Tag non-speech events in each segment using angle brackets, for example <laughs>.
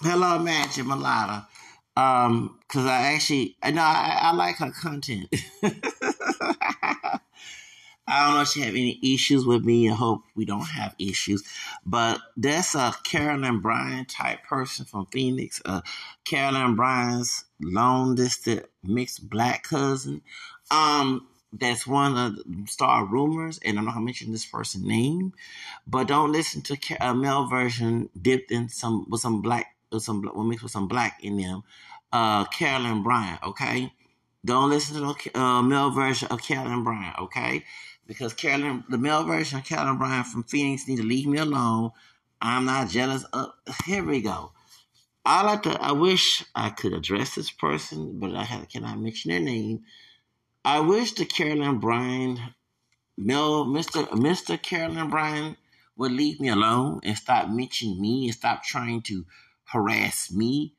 Hello, Magic Mulatta. Um, cause I actually, no, I, I like her content. <laughs> I don't know if she have any issues with me. I hope we don't have issues. But that's a Carolyn Bryant type person from Phoenix. Uh, Carolyn Bryant's long distance mixed black cousin. Um, that's one of the star rumors, and I know how to mention this person's name, but don't listen to a male version dipped in some with some black some mixed with some black in them. Uh, Carolyn Bryant, okay. Don't listen to the uh, male version of Carolyn Bryant, okay? Because Carolyn, the male version of Carolyn Bryant from Phoenix need to leave me alone. I'm not jealous of. Here we go. I like to. I wish I could address this person, but I have, cannot mention their name. I wish the Carolyn Bryant, Mel, Mr. Mr. Carolyn Bryant would leave me alone and stop mentioning me and stop trying to harass me.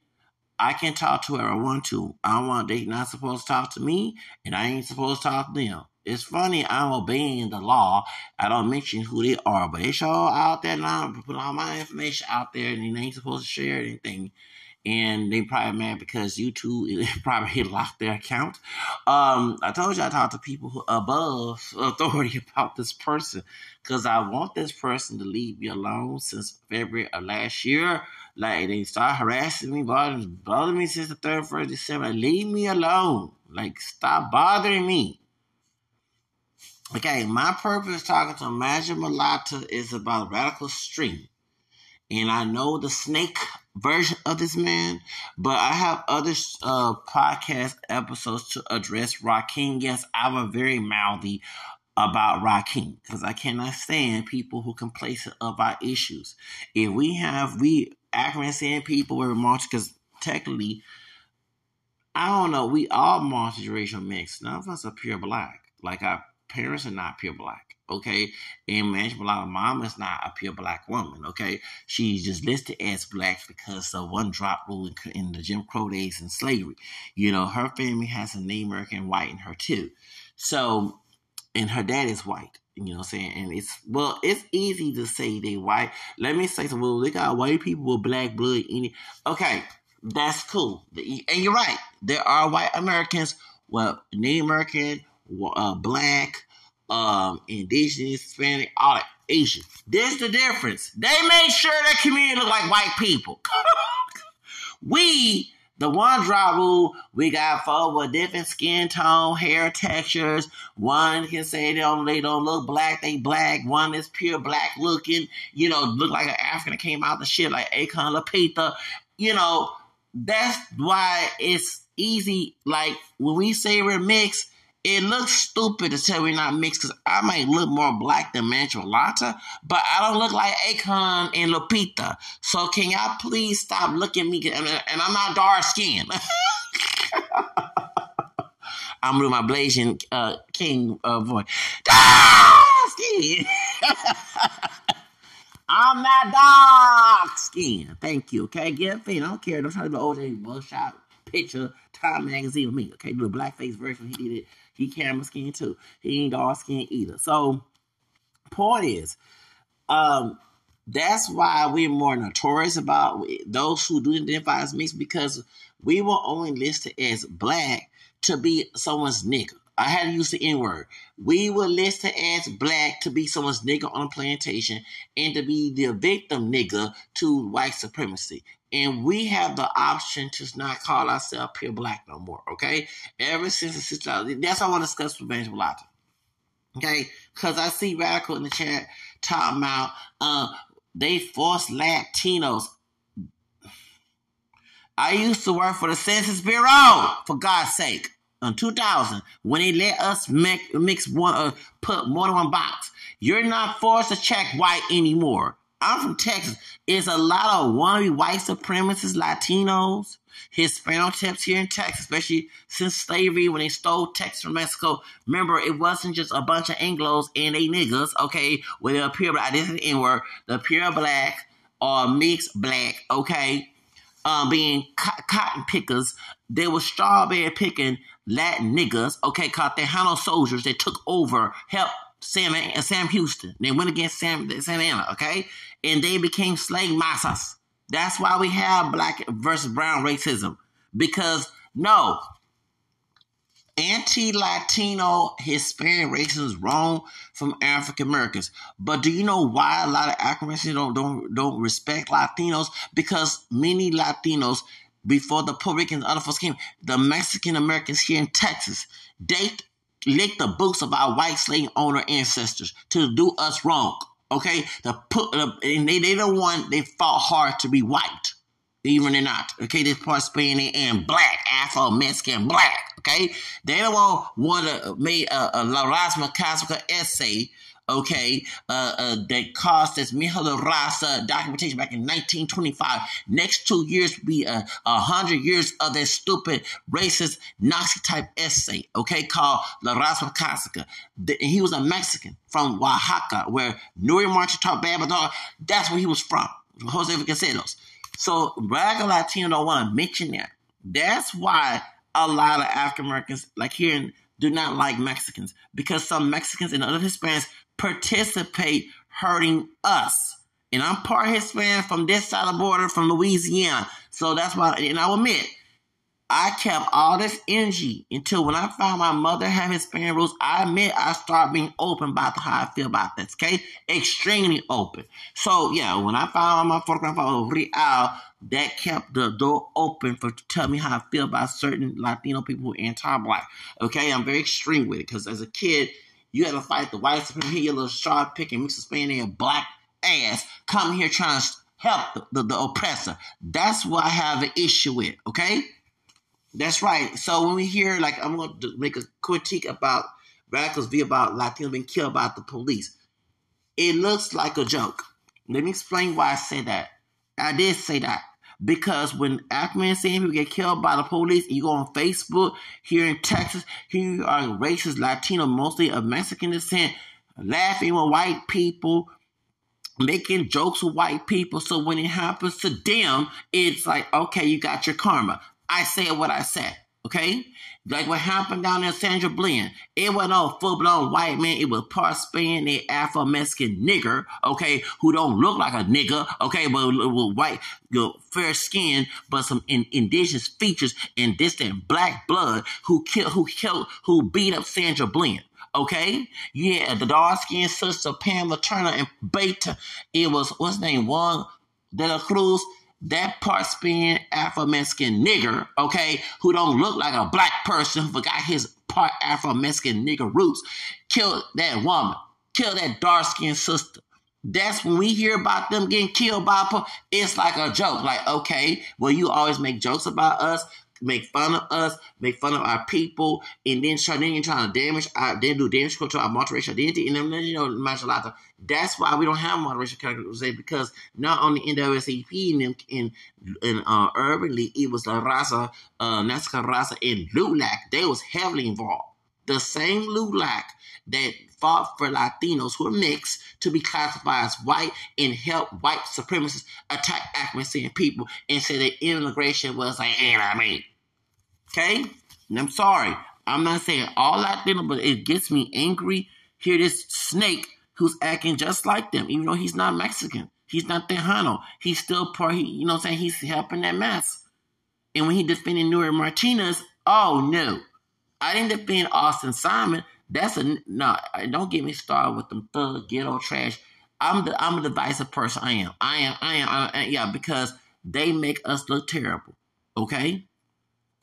I can talk to whoever I want to. I want they not supposed to talk to me, and I ain't supposed to talk to them. It's funny I'm obeying the law. I don't mention who they are, but they show out there now, put all my information out there, and they ain't supposed to share anything and they probably mad because YouTube <laughs> probably <laughs> locked their account. Um, I told you I talked to people above <laughs> authority about this person because I want this person to leave me alone since February of last year. Like they start harassing me, bothering, bothering me since the third, first December. Leave me alone. Like stop bothering me. Okay, my purpose talking to Magic Mulatta is about radical stream. And I know the snake version of this man, but I have other uh, podcast episodes to address Rakim. Yes, I was very mouthy about Rakim because I cannot stand people who complacent about issues. If we have we accurate saying people were march because technically, I don't know, we all multiracial mix. None of us are pure black. Like our parents are not pure black okay? And Angela mom is not a pure black woman, okay? She's just listed as black because of one drop rule in the Jim Crow days and slavery. You know, her family has a Native American white in her too. So, and her dad is white. You know what I'm saying? And it's, well, it's easy to say they white. Let me say some, well, they got white people with black blood in it. Okay, that's cool. And you're right. There are white Americans, well, Native American, uh, black, um, indigenous, Hispanic, all that, Asian. There's the difference. They made sure their community look like white people. <laughs> we, the one drop rule, we got four with different skin tone, hair textures. One can say they don't, they don't look black, they black. One is pure black looking, you know, look like an African came out the shit like Akon Lupita. You know, that's why it's easy. Like when we say we're mixed, it looks stupid to say we're not mixed because I might look more black than Manchalata, but I don't look like Akon and Lupita. So can y'all please stop looking at me? And, I'm not dark skinned. <laughs> I'm doing my Blasian uh, King uh, voice. Dark skin. <laughs> I'm not dark skin. Thank you. Okay, get a I don't care. Don't try to be OJ Buckshot picture, Time magazine with me. Okay, do a blackface version. He did it he camera skin too. He ain't dark skin either. So point is, um, that's why we're more notorious about those who do identify as mixed because we were only listed as black to be someone's nigga. I had to use the N word. We were listed as black to be someone's nigga on a plantation and to be the victim nigga to white supremacy and we have the option to not call ourselves pure black no more. Okay, ever since the situation, that's what I want to discuss with Benjamin Lotta. Okay, because I see radical in the chat talking about uh, they force Latinos. I used to work for the Census Bureau, for God's sake, in 2000 when they let us make, mix one, uh, put more than one box. You're not forced to check white anymore. I'm from Texas. It's a lot of wannabe white supremacists, Latinos, Hispanotips here in Texas, especially since slavery when they stole Texas from Mexico. Remember, it wasn't just a bunch of Anglos and they niggas, okay, with a pure black, this is the N-word, the pure black or mixed black, okay, um, being co- cotton pickers. They were strawberry picking Latin niggas, okay, called Tejano soldiers that took over, helped Sam and Sam Houston. They went against Sam Sam Anna, okay? and they became slave masters. That's why we have black versus brown racism. Because no, anti-Latino Hispanic racism is wrong from African Americans. But do you know why a lot of African Americans don't, don't don't respect Latinos? Because many Latinos before the Puerto Ricans other folks came, the Mexican Americans here in Texas, they licked the boots of our white slave owner ancestors to do us wrong. Okay, the put and they they the one they fought hard to be white, even they're not. Okay, this part Spanish and black, Afro Mexican black. Okay, they don't want want to made a, a La Raza essay okay, uh, uh, that caused this Mijo de Raza documentation back in 1925. Next two years will be a, a hundred years of that stupid racist Nazi type essay, okay, called La Raza Cósmica. He was a Mexican from Oaxaca, where Nury Martin taught bad, but that's where he was from, Jose Vasconcelos. So, and Latino don't want to mention that. That's why a lot of African Americans, like here in do not like Mexicans because some Mexicans and other Hispanics participate hurting us. And I'm part Hispanic from this side of the border from Louisiana. So that's why, and I'll admit, I kept all this energy until when I found my mother had Hispanic roots. I admit I started being open about how I feel about this, okay? Extremely open. So, yeah, when I found my photograph of Real, that kept the door open for to tell me how I feel about certain Latino people who are anti-black. Okay, I'm very extreme with it because as a kid, you to fight the white supremacy, your little sharp picking, mix of Spanish and black ass, come here trying to help the, the, the oppressor. That's what I have an issue with, okay? That's right. So when we hear, like, I'm going to make a critique about radicals be about Latinos being killed by the police, it looks like a joke. Let me explain why I say that. I did say that because when African saying people get killed by the police, you go on Facebook here in Texas, here are racist Latino, mostly of Mexican descent, laughing with white people, making jokes with white people. So when it happens to them, it's like, okay, you got your karma. I said what I said. Okay? Like what happened down in Sandra Bland. It wasn't all full blown white man. It was part Spanish, Afro Mexican nigger, okay, who don't look like a nigger, okay, but with white, you know, fair skin, but some in, indigenous features and distant black blood who killed, who killed, who beat up Sandra Bland. Okay, yeah, the dark skinned sister Pamela Turner and Beta. It was what's name, Juan de la Cruz that part spin Afro Mexican nigger, okay, who don't look like a black person, forgot his part Afro Mexican nigger roots, killed that woman, killed that dark skinned sister. That's when we hear about them getting killed by, it's like a joke. Like, okay, well, you always make jokes about us make fun of us, make fun of our people, and then try then you're trying to damage our then do damage to our multiracial identity, and then you know martial That's why we don't have multiracial characters because not only NAACP and in in uh, Urban League, it was La Raza, uh, Nazca Raza, and LULAC. They was heavily involved. The same LULAC that fought for Latinos who are mixed to be classified as white and help white supremacists attack African people and say that immigration was an enemy. Okay? And I'm sorry. I'm not saying all Latino, but it gets me angry. Hear this snake who's acting just like them, even though he's not Mexican. He's not Tejano. He's still part, he, you know what I'm saying? He's helping that mess. And when he defended Nury Martinez, oh no. I didn't defend Austin Simon. That's a no. Don't get me started with them thug ghetto trash. I'm the I'm a divisive person. I am. I am. I am. I am yeah, because they make us look terrible. Okay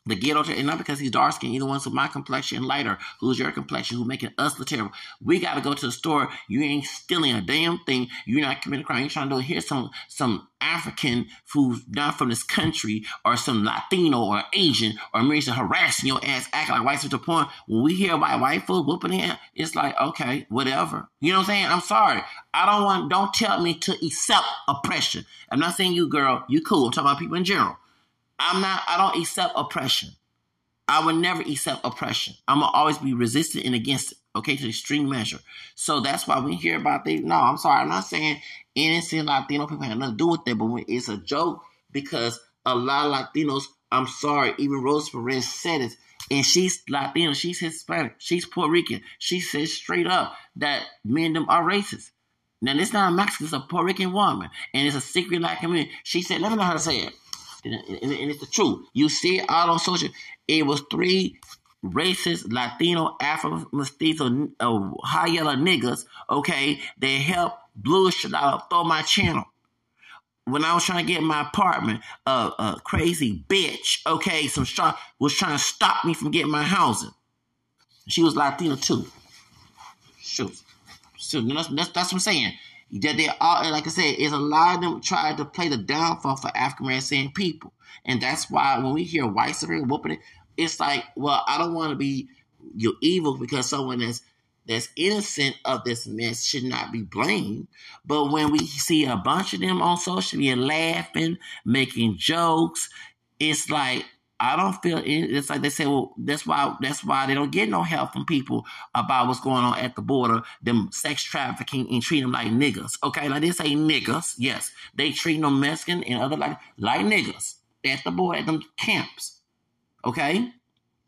the ghetto, and not because he's dark skinned, either one's with my complexion lighter, who's your complexion, who making us look terrible. We gotta go to the store. You ain't stealing a damn thing. You're not committing a crime. You're trying to do here's some some African who's not from this country, or some Latino or Asian, or American harassing your ass, acting like white to the point when we hear about white folks whooping in, it's like, okay, whatever. You know what I'm saying? I'm sorry. I don't want don't tell me to accept oppression. I'm not saying you girl, you cool. I'm talking about people in general. I'm not, I don't accept oppression. I would never accept oppression. I'm gonna always be resistant and against it, okay, to extreme measure. So that's why we hear about things. No, I'm sorry, I'm not saying innocent Latino people have nothing to do with it, but it's a joke because a lot of Latinos, I'm sorry, even Rose Perez said it, and she's Latino, she's Hispanic, she's Puerto Rican. She says straight up that men them are racist. Now, this not a Mexican, it's a Puerto Rican woman, and it's a secret like community. She said, let me know how to say it. And, and, and it's the truth. You see it out on social. It was three racist Latino Afro mestizo uh, high yellow niggas, okay, they helped blue shit out throw my channel. When I was trying to get my apartment, a uh, uh, crazy bitch, okay, some strong was trying to stop me from getting my housing. She was Latina too. Shoot. So that's, that's, that's what I'm saying. That they all, like I said, is a lot of them try to play the downfall for African American people, and that's why when we hear white supremacy whooping it, it's like, well, I don't want to be you evil because someone that's that's innocent of this mess should not be blamed. But when we see a bunch of them on social media laughing, making jokes, it's like I don't feel it's like they say, well, that's why that's why they don't get no help from people about what's going on at the border, them sex trafficking and treat them like niggas. Okay, like they say niggas, yes, they treat them Mexican and other like like niggas at the border at them camps. Okay,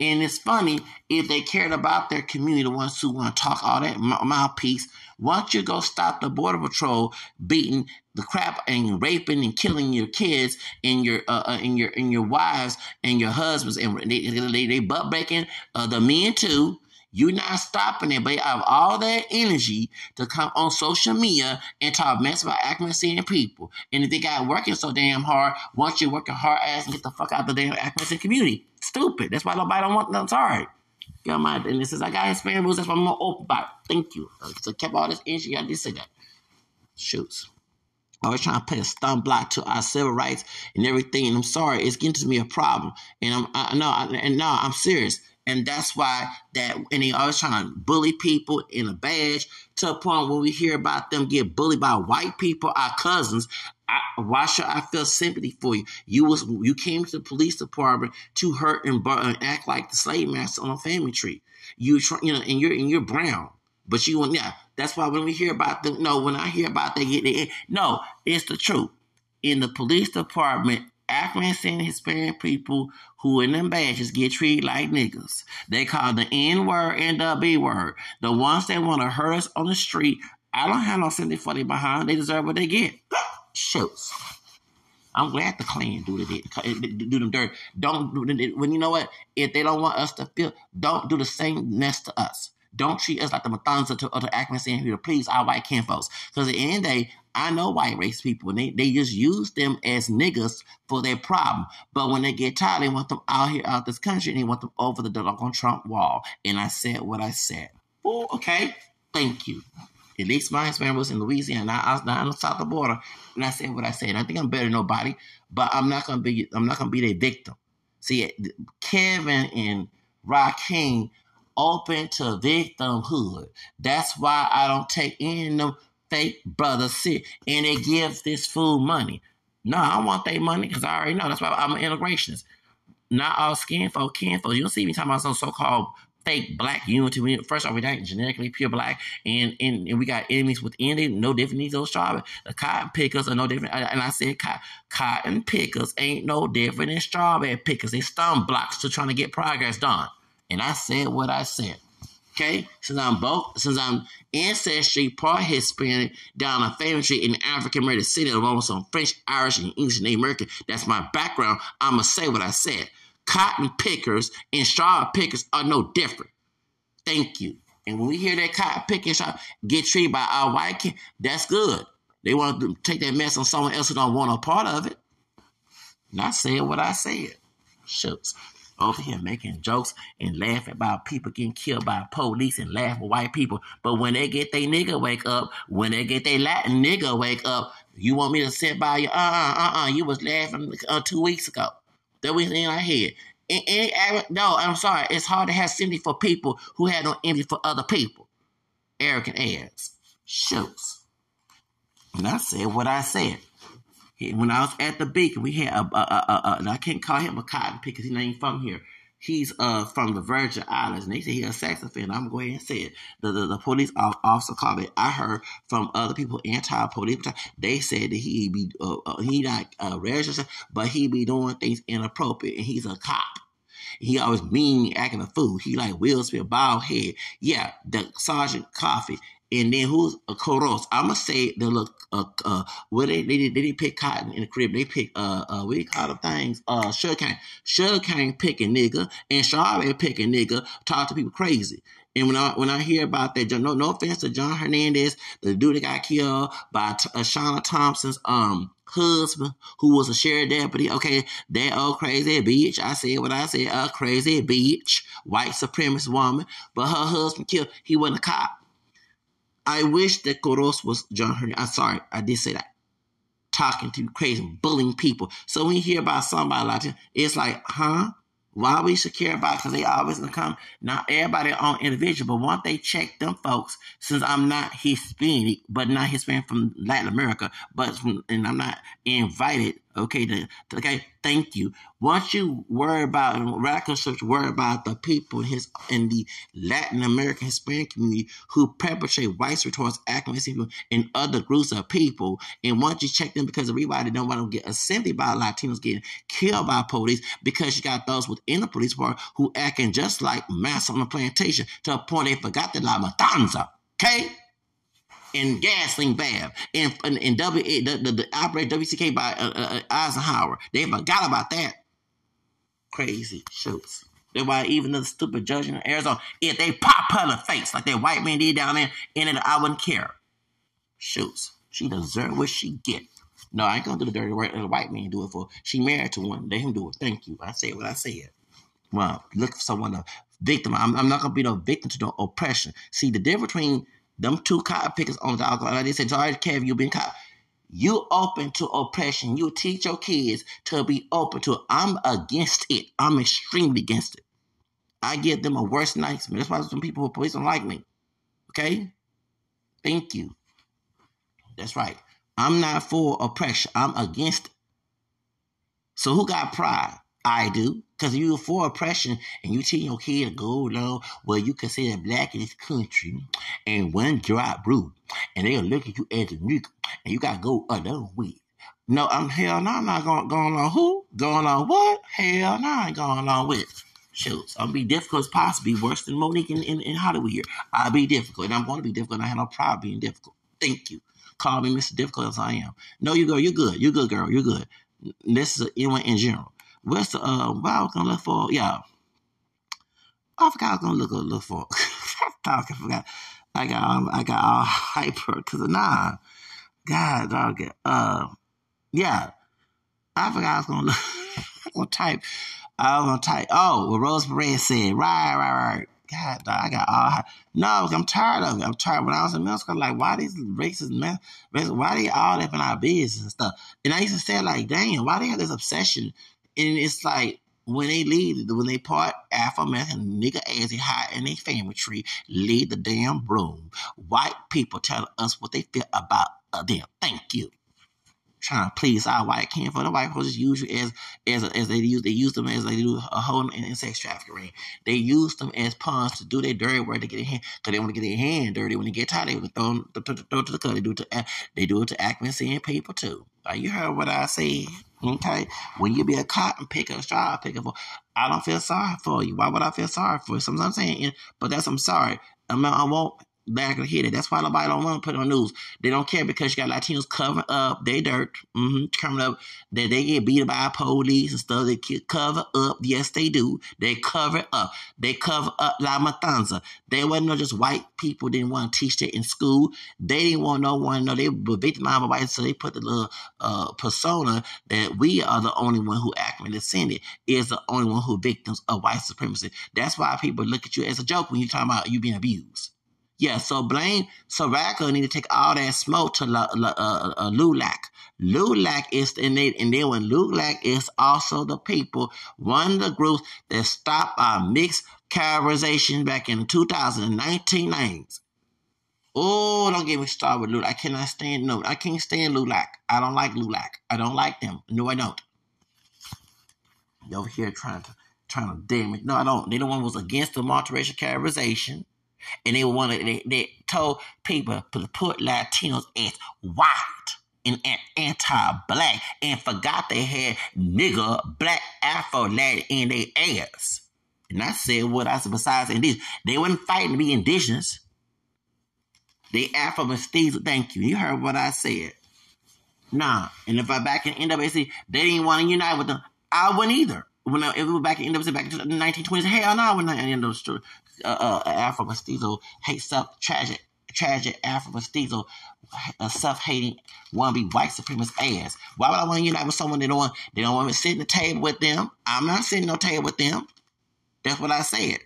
and it's funny if they cared about their community, the ones who want to talk all that mouthpiece. Once you go stop the border patrol beating the crap and raping and killing your kids and your uh, uh, and your and your wives and your husbands and they they, they butt breaking uh, the men too you're not stopping it, but you have all that energy to come on social media and talk mess about accuracy and people. And if they got working so damn hard, once you work your hard ass and get the fuck out of the damn accuracy community. Stupid. That's why nobody don't want them. Sorry. Got my and this is I got Hispanic rules. That's why I'm more open about. Thank you. So kept all this energy. I did say that. Shoots. Always trying to put a stun block to our civil rights and everything. And I'm sorry, it's getting to me a problem. And I'm I know and no, I'm serious. And that's why that, and they always trying to bully people in a badge to a point when we hear about them get bullied by white people, our cousins. I, why should I feel sympathy for you? You was you came to the police department to hurt and, and act like the slave master on a family tree. You try, you know, and you're and you're brown, but you want, yeah. That's why when we hear about them, no, when I hear about they get the no, it's the truth. In the police department, African Hispanic people who in them badges get treated like niggas. They call the N word and the B word. The ones that want to hurt us on the street, I don't have no sympathy for behind. They deserve what they get. Shoots. I'm glad the Klan do the do them dirt. Don't when you know what if they don't want us to feel, don't do the same mess to us. Don't treat us like the Matanza to other Africans here to please our white kinfolks. Because at the end of the day, I know white race people, and they, they just use them as niggas for their problem. But when they get tired, they want them out here, out this country, and they want them over the on Trump wall. And I said what I said. Oh, okay. Thank you. At least my experience was in Louisiana. I was down south of the border, and I said what I said. I think I'm better than nobody, but I'm not gonna be. I'm not gonna be their victim. See, Kevin and Raheem open to victimhood. That's why I don't take of them fake brothers sit and they give this fool money. No, I want their money because I already know. That's why I'm an integrationist. Not all skin folk, kin folk. You don't see me talking about some so-called fake black unity. First off, we ain't genetically pure black, and, and, and we got enemies within it, no different than those strawberries. The cotton pickers are no different. And I said cotton pickers ain't no different than strawberry pickers. They stun blocks to trying to get progress done. And I said what I said. Okay, since I'm both, since I'm ancestry part Hispanic, down a family tree in African American city, along with some French, Irish, and English and American. That's my background. I'ma say what I said. Cotton pickers and straw pickers are no different. Thank you. And when we hear that cotton picking straw get treated by our white kid, that's good. They want to take that mess on someone else who don't want a part of it. And I said what I said. Shucks over here making jokes and laughing about people getting killed by police and laughing at white people. But when they get their nigga wake up, when they get their Latin nigga wake up, you want me to sit by you? Uh uh uh uh. You was laughing uh, two weeks ago. That was in our head. No, I'm sorry. It's hard to have sympathy for people who had no envy for other people. Arrogant ass. Shoots. And I said what I said when I was at the beacon, we had a, a, a, a I can't call him a cotton picker because he's not even from here. He's uh from the Virgin Islands, and they say he's a sex offender. I'm going to say it. The, the, the police officer called me. I heard from other people, anti-police, they said that he be uh, uh, he not uh, registered, but he be doing things inappropriate, and he's a cop. He always mean acting a fool. He like Will Smith, bald head. Yeah, the Sergeant Coffee And then who's a Koros? I'ma say the look uh uh they they, they didn't pick cotton in the crib. They pick uh uh what do you call the things? Uh sugarcane. Sugarcane pick a nigga and strawberry pick a nigga talk to people crazy. And when I when I hear about that, no no offense to John Hernandez, the dude that got killed by uh, Shauna Thompson's um husband, who was a sheriff deputy. Okay, that old crazy bitch. I said what I said. A crazy bitch, white supremacist woman. But her husband killed. He wasn't a cop. I wish that Koros was John Hernandez. I'm sorry, I did say that. Talking to crazy, bullying people. So when you hear about somebody like that, it's like, huh? Why we should care about because they always gonna come. Not everybody on individual, but once they check them folks, since I'm not Hispanic, but not Hispanic from Latin America, but from, and I'm not invited, okay, to, okay, thank you. Once you worry about radical church, worry about the people in his in the Latin American Hispanic community who perpetrate white towards people and other groups of people. And once you check them because everybody don't want to get assembly by Latinos getting killed by police because you got those within the police force who acting just like mass on the plantation to a point they forgot the La Matanza. Okay? Gasoline valve in, in, in W the, the, the operate WCK by uh, uh, uh, Eisenhower. They forgot about that. Crazy shoots. That's why even the stupid judge in Arizona, if they pop her in the face like that white man did down there, in it, I wouldn't care. Shoots. She deserve what she get. No, I ain't gonna do the dirty work that the white man do it for. She married to one. Let him do it. Thank you. I said what I said. Well, look for someone to victim. I'm, I'm not gonna be no victim to no oppression. See the difference between them two cotton pickers on the alcohol. They said, George Kev, you been caught. You open to oppression. You teach your kids to be open to it. I'm against it. I'm extremely against it. I give them a worse nightmare. That's why some people who police don't like me. Okay? Thank you. That's right. I'm not for oppression. I'm against it. So who got pride? I do. Because you are for oppression and you teach your kid to go low where you consider black in this country and one drop brew and they'll look at you as a nigga and you gotta go along with No, I'm hell no, I'm not going going on who? Going on what? Hell no, I ain't going along with Shoot, I'll be difficult as possible, be worse than Mo'Nique in, in, in Hollywood here. I'll be difficult, and I'm going to be difficult, and I have no problem being difficult. Thank you. Call me Mr. Difficult as I am. No, you girl, you're good. You're good, girl. You're good. This is a, anyone in general. The uh what I was gonna look for? Yeah. I forgot I was gonna look look for. <laughs> I forgot. I got um, I got all <laughs> hyper because nah. God dog it. Uh yeah. I forgot I was gonna <laughs> look gonna type I was gonna type oh what Rose Perez said. Right, right, right. God, dog, I got all. No, I'm tired of it. I'm tired. When I was in middle school, like, why these racist men, why they all up in our business and stuff? And I used to say, like, damn, why they have this obsession and it's like when they leave, when they part Afro-American nigga ass high in their family tree, leave the damn room. White people tell us what they feel about uh, them. Thank you trying to please our white kin for the white folks use as as as they use they use them as they do a whole in, in sex trafficking. They use them as pawns to do their dirty work to get their hand because they want to get their hand dirty. When they get tired, they throw them, throw, throw to the cut. They do it to they do it to accuracy people too. You heard what I said. Okay, when you be a cotton picker, a straw picker, for, I don't feel sorry for you. Why would I feel sorry for you? Sometimes I'm saying, but that's I'm sorry. I, mean, I won't back of it. That's why nobody don't want to put it on news. They don't care because you got Latinos covering up their dirt, mm-hmm, coming up that they get beat by police and stuff. They cover up. Yes, they do. They cover up. They cover up La Matanza. They wasn't just white people didn't want to teach that in school. They didn't want no one to know they were victimized by white, so they put the little uh, persona that we are the only one who actually descended is the only one who victims of white supremacy. That's why people look at you as a joke when you're talking about you being abused. Yeah, so blame Soraka need to take all that smoke to La, uh, uh, Lulac. Lulac is and they and then when Lulac is also the people, one of the groups that stopped our mixed categorization back in 2019 names. Oh, don't get me started with Lulac. I cannot stand no. I can't stand Lulac. I don't like Lulac. I don't like them. No, I don't. You over here trying to trying to damage. No, I don't. They the one was against the multiracial categorization and they wanted they, they told people to put Latinos as white and anti-black and forgot they had nigger black Afro lad in their ass. And I said what I said besides indigenous. They weren't fighting to be indigenous. They Afro mestizo. Thank you. You heard what I said. Nah. And if I back in NWC, they didn't want to unite with them. I wouldn't either. When I, if we were back in NWC back in the 1920s, hell no, I wouldn't end those uh, uh, Afro mestizo hate stuff, tragic, tragic Afro mestizo, uh, self hating, want to be white supremacist ass. Why would I want to unite with someone that don't want, they don't want me to sit at the table with them? I'm not sitting no table with them. That's what I said.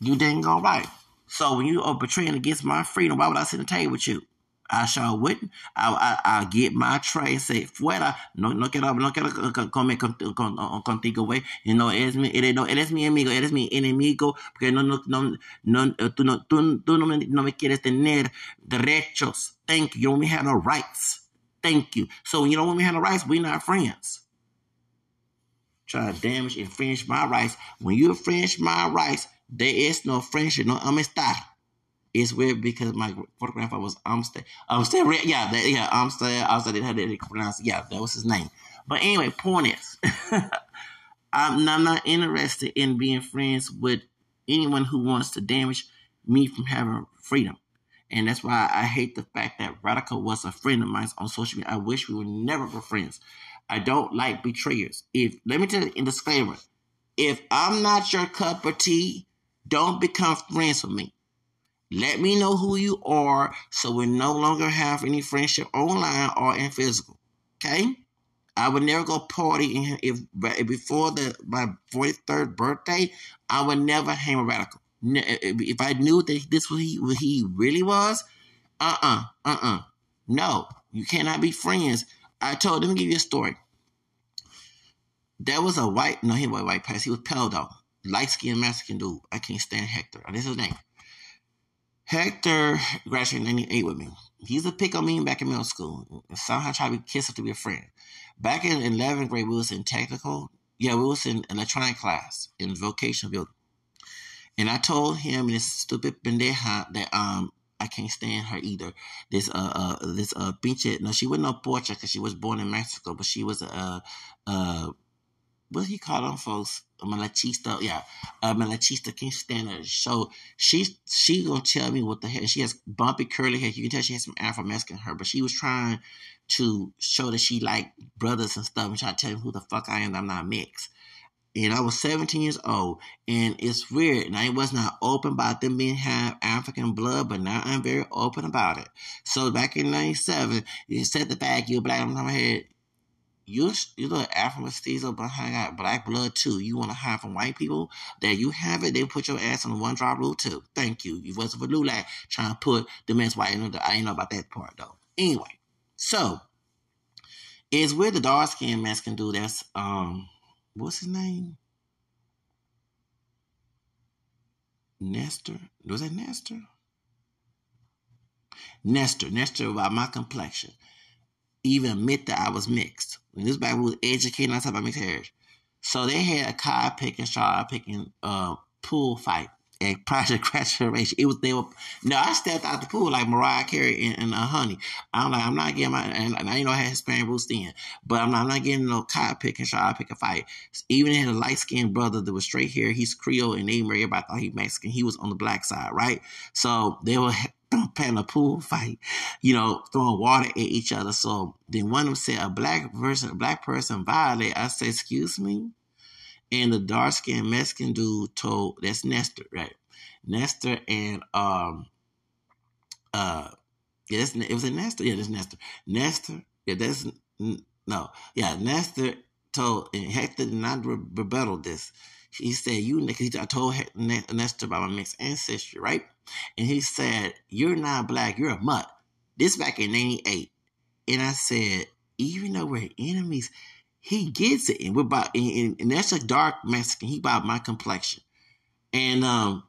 You didn't go right. So when you are betraying against my freedom, why would I sit at the table with you? I shall wouldn't. I, I, I get my tray and say, fuera, no, no quiero, no quiero comer uh, contigo, güey. You know, eres mi, eres, no, eres mi amigo, eres mi enemigo, porque no, no, no, no, tú, no, tú, tú no, me, no me quieres tener derechos. Thank you. You don't have no rights. Thank you. So you know when we have no rights, we're not friends. Try to damage, infringe my rights. When you infringe my rights, there is no friendship, no amistad. It's weird because my photograph was Amstead. Amstead, yeah, that, yeah, Amstead. I didn't have to pronounce. Yeah, that was his name. But anyway, point is, <laughs> I'm, not interested in being friends with anyone who wants to damage me from having freedom. And that's why I hate the fact that Radical was a friend of mine on social media. I wish we were never friends. I don't like betrayers. If let me tell you in disclaimer, if I'm not your cup of tea, don't become friends with me. Let me know who you are so we no longer have any friendship online or in physical. Okay? I would never go party if, before the my 43rd birthday, I would never hang with radical. If I knew that this was he, what he really was, uh-uh, uh-uh. No, you cannot be friends. I told them give you a story. There was a white, no, he was white pass. He was pale though. Light skinned Mexican dude. I can't stand Hector. This is his name. Hector graduated in 98 with me. He's a pick on me back in middle school. Somehow tried to kiss her to be a friend. Back in 11th grade, we was in technical. Yeah, we was in electronic class in vocational building. And I told him this stupid pendeja that um I can't stand her either. This uh uh this uh pinche no she wasn't no pocha because she was born in Mexico, but she was a uh, uh what he call them folks? A malinchista, yeah, a malinchista can't stand her. So she she gonna tell me what the hell. She has bumpy curly hair. You can tell she has some Afro Mexican her, but she was trying to show that she like brothers and stuff, and try to tell me who the fuck I am. I'm not mixed. And I was 17 years old, and it's weird. And I was not open about them being have African blood, but now I'm very open about it. So back in '97, you said the fact you're black on my head you you Afro mestizo behind got black blood too. You want to hide from white people that you have it. They put your ass on the one drop rule too. Thank you. You wasn't for Lulac trying to put the men's white. In the I ain't know about that part though. Anyway, so it's where the dark skinned Mexican dude. That's um, what's his name? Nestor. Was that Nestor? Nestor. Nestor about my complexion even admit that I was mixed. When this back was educating us about mixed heritage. So they had a car picking, straw picking uh, pool fight at <laughs> Project Graduation. It was they were no, I stepped out the pool like Mariah Carey and, and uh, Honey. I'm like, I'm not getting my and, and I know I had Hispanic roots then, but I'm not, I'm not getting no car picking, straw picking fight. Even had a light skinned brother that was straight hair. He's Creole and they everybody thought he Mexican. He was on the black side, right? So they were playing a pool fight, you know, throwing water at each other. So then one of them said, a black person, a black person violate. I said, excuse me? And the dark skinned Mexican dude told, that's Nestor, right? Nestor and, um, uh, yeah, that's, it was a Nestor. Yeah, that's Nestor. Nestor, yeah, that's, no, yeah, Nestor told, and Hector did not rebuttal this. He said, you, I told Nestor about my mixed ancestry, right? And he said, You're not black, you're a mutt. This back in 98. And I said, Even though we're enemies, he gets it. And we're about and, and that's a dark Mexican. He about my complexion. And um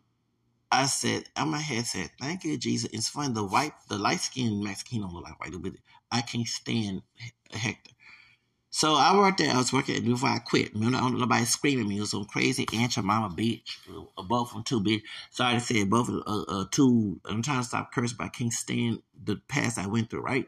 I said, on my head said, Thank you, Jesus. It's funny, the white, the light skinned Mexican don't look like white, but I can't stand Hector. So I worked there. I was working before I quit. I don't nobody screaming me. It was some crazy aunt mama bitch. Uh, both of them two bitch. Sorry to say both of uh, uh, two. I'm trying to stop cursing, but I can't stand the past I went through. Right.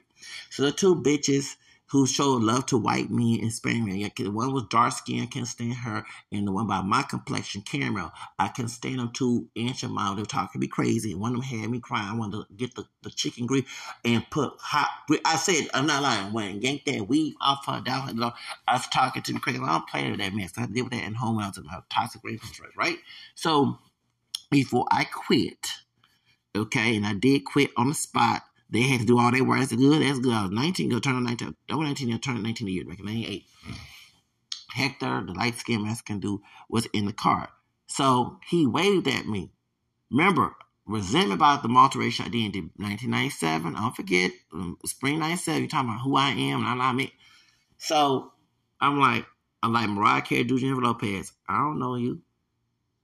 So the two bitches who showed love to white men and Spanish men. One was dark skin, can't stand her, and the one by my complexion, Caramel, I can stand them two inch of mile. They were talking me crazy. One of them had me crying. I wanted to get the, the chicken grease and put hot. I said, I'm not lying. When yank that weave off her down, I was talking to me crazy. I don't play with that mess. I did with that in home when I was in my toxic relationship, right? So before I quit, okay, and I did quit on the spot they had to do all their work. That's good. That's good. I was 19, go turn on 19. I was 19, I turned 19 a year, back in 98. Hector, the light skinned Mexican dude, was in the car. So he waved at me. Remember, resentment about the multiracial identity 1997. Don't forget, um, spring 97, you're talking about who I am and I'm not me. So I'm like, I'm like Mariah Carey, Jennifer Lopez. I don't know you.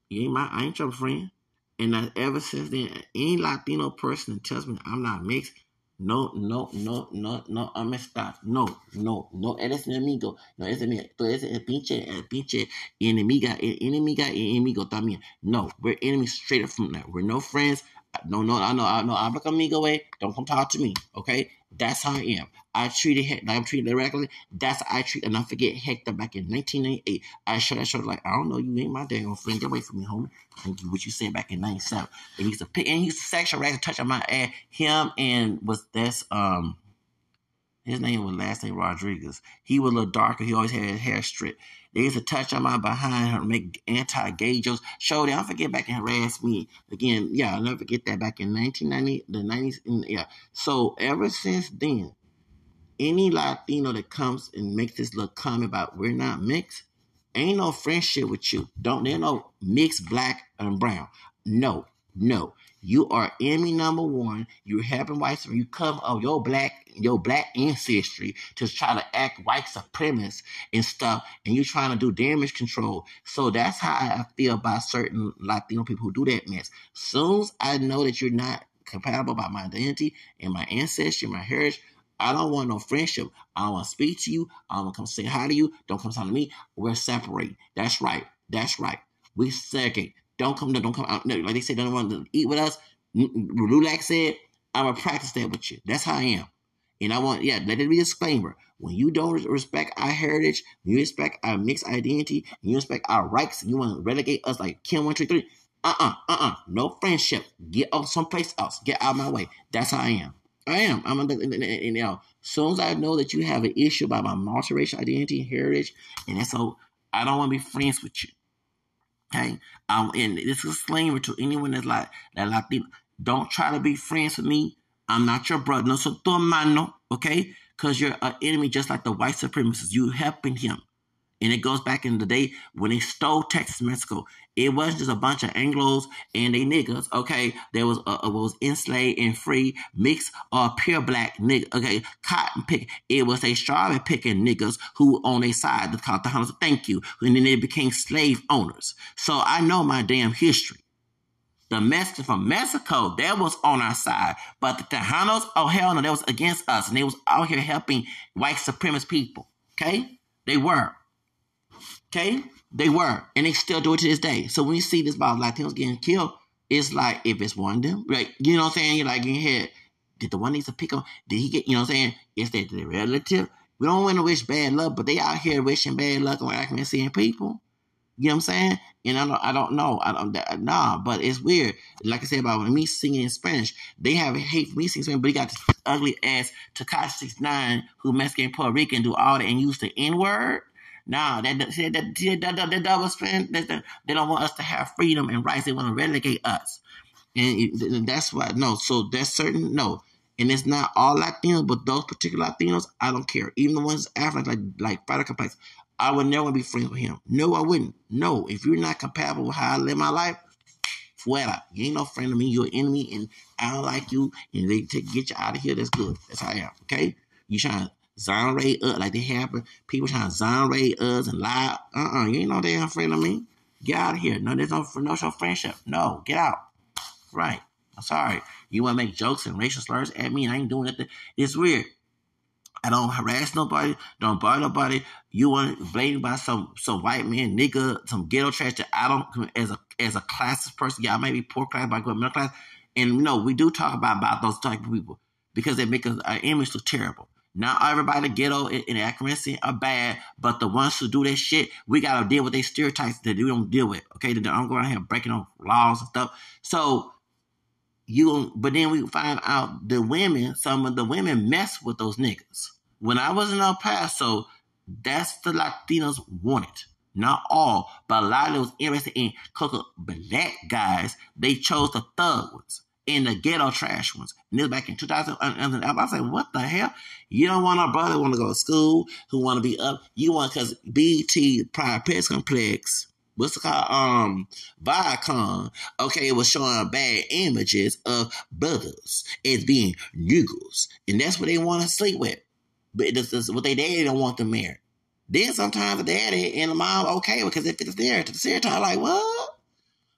You ain't my, I ain't your friend. And that ever since then, any Latino person that tells me I'm not mixed, no, no, no, no, no, I'm a stop. No, no, no, eres mi amigo. No, eres mi, tú eres el pinche, el pinche enemiga, el enemiga, el enemigo también. No, we're enemies straight up from that. We're no friends. No, no, I know, I know, I'm like amigo way. Don't come talk to me, okay? That's how I am. I treated Hector, like I'm treated regularly. That's how I treat, and I forget Hector back in 1998. I showed that show like, I don't know, you ain't my damn friend. Get away from me, homie. Thank you. What you said back in 97. And he used to pick, and he used to sexual touch on my ass. Him and was that's, um, his name was last name Rodriguez. He was a little darker. He always had his hair straight. Used to touch on my behind her, make anti-gay jokes. Show I forget back and harass me again. Yeah, I'll never forget that back in 1990, the 90s. Yeah. So ever since then, any Latino that comes and makes this little comment about we're not mixed, ain't no friendship with you. Don't there no mixed black and brown. No, no. You are enemy number one. You're helping whites. You come of your black your black ancestry to try to act white supremacist and stuff, and you're trying to do damage control. So that's how I feel about certain Latino people who do that mess. Soon as I know that you're not compatible about my identity and my ancestry, my heritage, I don't want no friendship. I don't want to speak to you. I don't want to come say hi to you. Don't come talk to me. We're separated. That's right. That's right. We second. Don't come. no, Don't come out. No, like they said, don't want to eat with us. Mm, mm, Lulac said, I'm gonna practice that with you. That's how I am. And I want, yeah, let it be a disclaimer. When you don't respect our heritage, you respect our mixed identity, you respect our rights, you want to relegate us like Kim 133, uh-uh, uh-uh, no friendship. Get out someplace else. Get out of my way. That's how I am. I am. I'm a, you know, as soon as I know that you have an issue about my multiracial identity and heritage, and that's so I don't want to be friends with you. Okay? Um, and this is a disclaimer to anyone that's like that Latino. Don't try to be friends with me. I'm not your brother. No, so tu hermano, okay? Because you're an enemy just like the white supremacists. You helping him. And it goes back in the day when they stole Texas, Mexico. It wasn't just a bunch of Anglos and they niggas, okay? There was uh, was enslaved and free, mixed or uh, pure black nigga, okay? Cotton pick. It was a strawberry picking niggas who on their side called the hunters. Thank you. And then they became slave owners. So I know my damn history. The Mexican from Mexico, that was on our side. But the Tejanos, oh hell no, that was against us. And they was out here helping white supremacist people. Okay? They were. Okay? They were. And they still do it to this day. So when you see this about Latinos getting killed, it's like if it's one of them, right? You know what I'm saying? You're like in your head, did the one needs to pick on? Did he get, you know what I'm saying? Is that the relative? We don't want to wish bad luck, but they out here wishing bad luck on and seeing people. You know what I'm saying? And I don't, I don't know. I don't, nah, but it's weird. Like I said about me singing in Spanish, they have a hate for me singing Spanish, but he got this ugly ass Tekashi 69 who Mexican Puerto Rican do all that and use the N word. Nah, that that that, double spin. They don't want us to have freedom and rights. They want to relegate us, and, and that's why no. So that's certain no, and it's not all Latinos, but those particular Latinos, I don't care. Even the ones African, like like fighter complex, I would never be friends with him. No, I wouldn't. No, if you're not compatible with how I live my life, fuera. You ain't no friend of me. You're an enemy, and I don't like you. And they take get you out of here. That's good. That's how I am. Okay. You trying to exonerate us like they happen. People trying to exonerate us and lie. Uh uh You ain't no damn friend of me. Get out of here. No, there's no no show friendship. No, get out. Right. I'm sorry. You want to make jokes and racial slurs at me, and I ain't doing nothing. It's weird. I don't harass nobody, don't bother nobody. You want blamed by some some white man, nigga, some ghetto trash that I don't as a as a classist person. Yeah, I may be poor class, but I go middle class. And you know, we do talk about about those type of people because they make us, our image look terrible. Not everybody ghetto and accuracy are bad, but the ones who do that shit, we gotta deal with their stereotypes that we don't deal with. Okay, that I'm going around here breaking on laws and stuff. So you, but then we find out the women, some of the women mess with those niggas. When I was in El Paso, that's the Latinos wanted. Not all, but a lot of those interested in cooking black guys, they chose the thug ones and the ghetto trash ones. And this back in 2000. I was like, what the hell? You don't want our brother want to go to school, who want to be up. You want, because BT Pride Press Complex, what's it called? Um, Viacom. Okay, it was showing bad images of brothers as being niggas. And that's what they want to sleep with. But this is what they daddy don't want them married. Then sometimes the daddy and the mom okay because if it's there to the stereotype, like what?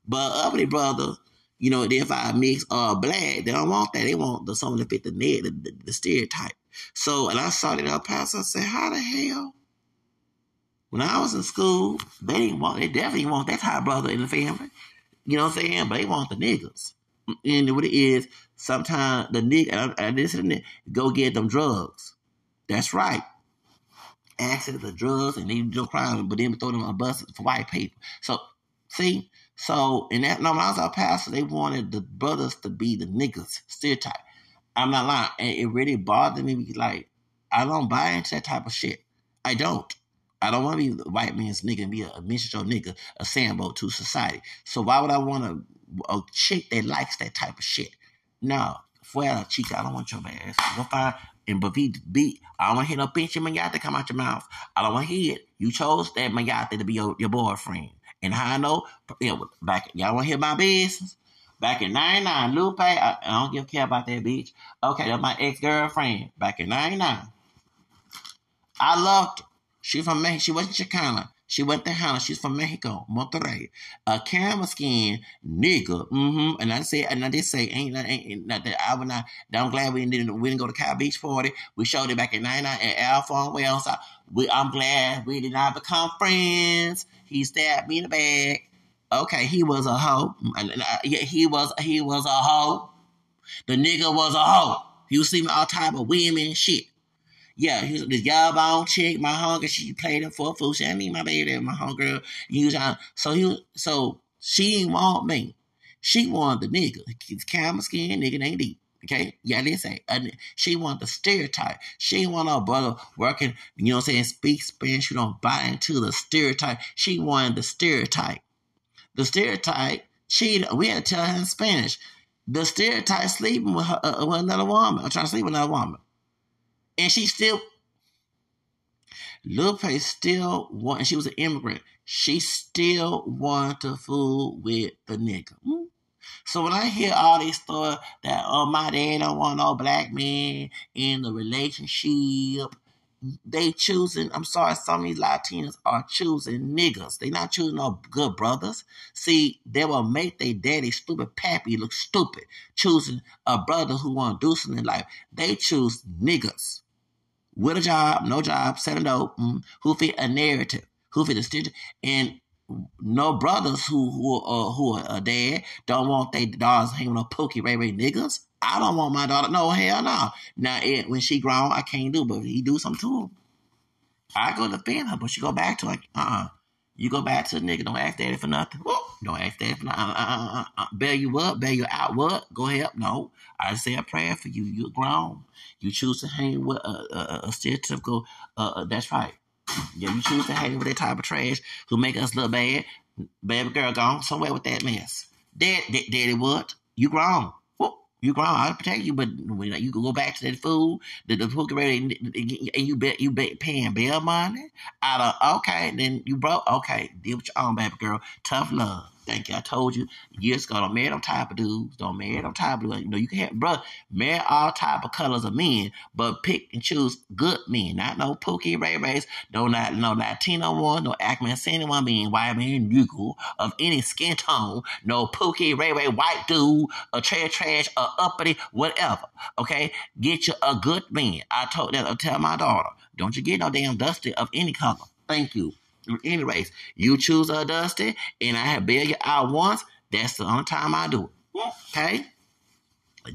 But uppity brother, you know, if I mix uh black, they don't want that. They want the someone to fit the net, the, the, the stereotype. So, and I saw that El Paso. I said, how the hell? When I was in school, they didn't want, they definitely want that of brother in the family. You know what I'm saying? But they want the niggas. And what it is, sometimes the nigga, and I, I listen go get them drugs. That's right. Access the drugs and they do crime, but then throw them on buses for white people. So, see, so in that no, when I was our pastor, they wanted the brothers to be the niggas stereotype. I'm not lying, and it really bothered me. because Like I don't buy into that type of shit. I don't. I don't want to be the white man's nigga and be a, a minstrel nigga, a sambo to society. So why would I want a, a chick that likes that type of shit? No, fuera chica, I don't want your ass. Go find and but be, I don't want to hear no pinche manate come out your mouth. I don't want to hear it. You chose that manate to be your, your boyfriend. And how I know, you know back, y'all want to hear my business? Back in 99, Lupe, I, I don't give a care about that bitch. Okay, that's my ex-girlfriend. Back in 99. I loved her. She from Mexico. She wasn't Chicana. She went to Hannah. She's from Mexico, Monterrey. A camera skin nigga. Mm-hmm. And I said, and I did say, ain't, ain't not that I would not. I'm glad we didn't we didn't go to Cow Beach party. We showed it back in '99 at Alpha on Wells. We, I'm glad we did not become friends. He stabbed me in the back. Okay, he was a hoe. Yeah, he was he was a hoe. The nigga was a hoe. He was seeing all type of women shit. Yeah, he was this y'all bone chick, my hunger. She played him for a fool. She I need my baby, and my hunger. He was. So he so she want me. She wanted the nigga. He's camera skin, nigga ain't deep. Okay, yeah, they say and she want the stereotype. She want her brother working, you know what I'm saying, speak Spanish. You don't buy into the stereotype. She wanted the stereotype. The stereotype, she we had to tell her in Spanish. The stereotype sleeping with her uh, with another woman, or trying to sleep with another woman and she still Lupe still want she was an immigrant. She still wanted to fool with the nigga. So when I hear all these stories that oh my dad don't want no black man in the relationship, they choosing, I'm sorry, some of these Latinas are choosing niggas. They not choosing no good brothers. See, they will make their daddy stupid pappy look stupid, choosing a brother who want to do something in life. They choose niggas with a job, no job, selling dope, mm, who fit a narrative, who fit a stitch, and no brothers who who uh, who are dad don't want their daughters hanging on Pookie Ray Ray niggas. I don't want my daughter. No hell no. Now it, when she grown, I can't do. But he do something to her, I go defend her. But she go back to like uh uh-uh. uh You go back to the nigga. Don't ask daddy for nothing. Whoa. Don't ask for nothing. Uh, uh, uh, uh, bail you up, bail you out. What? Go ahead. No. I say a prayer for you. You're grown. You choose to hang with a, a, stereotypical, uh, uh, that's right. <clears throat> Yeah, you choose to hang with that type of trash who make us look bad. Baby girl, gone somewhere with that mess. Dad, daddy, what? You grown. You grown, I'll protect you, but you can go back to that food, the, the hooker and you bet you bet paying bail money out of okay, then you broke okay, deal with your own baby girl. Tough love. Thank you. I told you years ago, don't marry them type of dudes. Don't marry them type of dudes. You know, you can have, bro, marry all type of colors of men, but pick and choose good men. Not no Pookie Ray Rays, no not no Latino one, no Sandy one being white man, Nugle of any skin tone, no Pookie Ray Ray white dude, a trash trash, a uppity, whatever. Okay? Get you a good man. I told that I tell my daughter, don't you get no damn dusty of any color. Thank you. Anyways, you choose a Dusty, and I have bailed you out once. That's the only time I do it. Okay?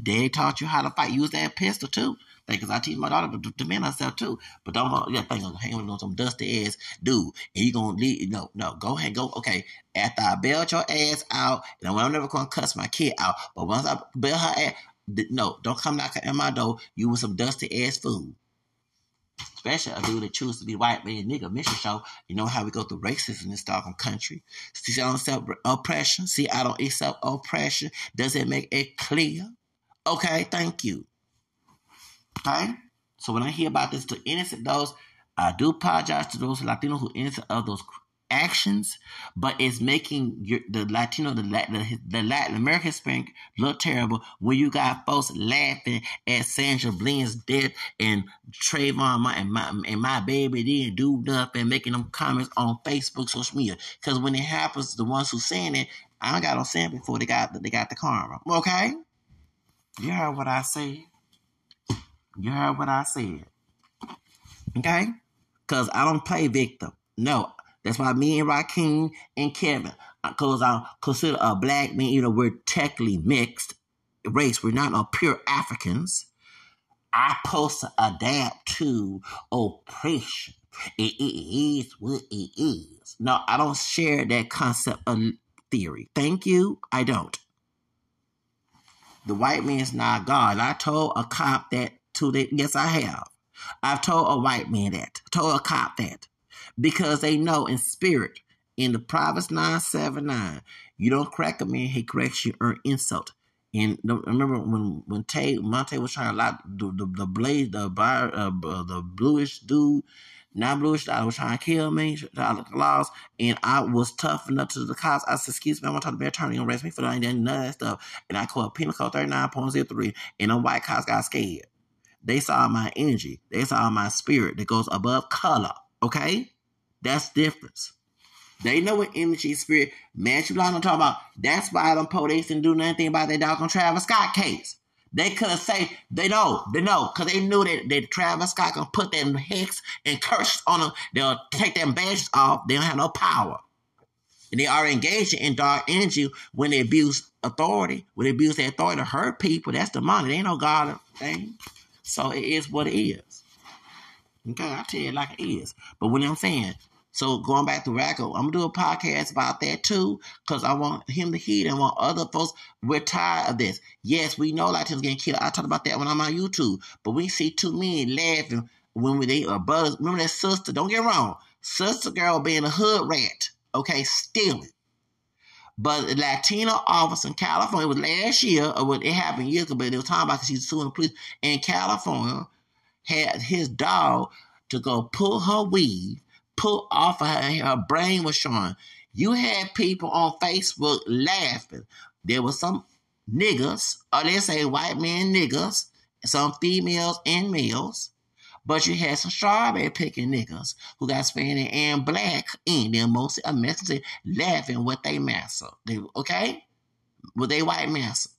Dad taught you how to fight. Use that pistol too. Because I teach my daughter to defend herself too. But don't yeah, think of hanging on some dusty ass dude, and you gonna leave? No, no, go ahead, go. Okay, after I bailed your ass out, and I'm never gonna cuss my kid out. But once I bail her ass, no, don't come knocking at my door. You with some dusty ass food. Especially a dude that chooses to be white man nigga mission show. You know how we go through racism in this doggone country. See, I don't accept oppression. See, I don't accept oppression. Does it make it clear? Okay, thank you. Okay? So when I hear about this to innocent those, I do apologize to those Latinos who innocent of those actions, but it's making your, the Latino, the, the, Latin American Hispanic look terrible when you got folks laughing at Sandra Bland's death and Trayvon my, and my and my baby didn't do nothing, making them comments on Facebook, social media. Because when it happens, the ones who saying it, I don't got on saying before they got they got the karma. Okay, you heard what I said. You heard what I said. Okay, because I don't play victim. No, that's why me and Raheem and Kevin, because uh, I consider a black man, you know, we're technically mixed race. We're not no pure Africans. I supposed to adapt to oppression. It, it is what it is. No, I don't share that concept of theory. Thank you. I don't. The white man's not God. I told a cop that to the yes, I have. I've told a white man that. told a cop that because they know in spirit, in the Proverbs 979, you don't crack a man, he corrects you or insult. And I remember when when Tay Monte was trying to lock the the, the blade the uh, the bluish dude, not bluish I was trying to kill me, trying to laws, and I was tough enough to the cops. I said, "Excuse me, I want to talk to the attorney and arrest me for that none of that stuff." And I called penal code thirty nine point zero three, and the white cops got scared. They saw my energy. They saw my spirit that goes above color. Okay, that's difference. They know what energy spirit. You I'm talking about. That's why them police didn't do nothing about that dog on Travis Scott case. They could have said they know, they know, because they knew that, that Travis Scott can put them hex and curses on them. They'll take them badges off. They don't have no power. And they are engaging in dark energy when they abuse authority, when they abuse their authority to hurt people. That's the money. They ain't no God thing. So it is what it is. Okay, I tell you like it is. But what I'm saying, so going back to Racco, I'm gonna do a podcast about that too, because I want him to hear and want other folks. We're tired of this. Yes, we know Latinos getting killed. I talked about that when I'm on YouTube, but we see too many laughing when we they are brothers. Remember that sister? Don't get wrong, sister girl being a hood rat, okay, stealing. But Latino officer in California, it was last year, or what it happened years ago, but they was talking about because she's suing the police in California, had his dog to go pull her weave pull off of her, her brain was showing. You had people on Facebook laughing. There was some niggas, or they say white men niggas, some females and males, but you had some strawberry picking niggas who got Spanish and black in them, mostly a message laughing with they master. They okay? With they white master.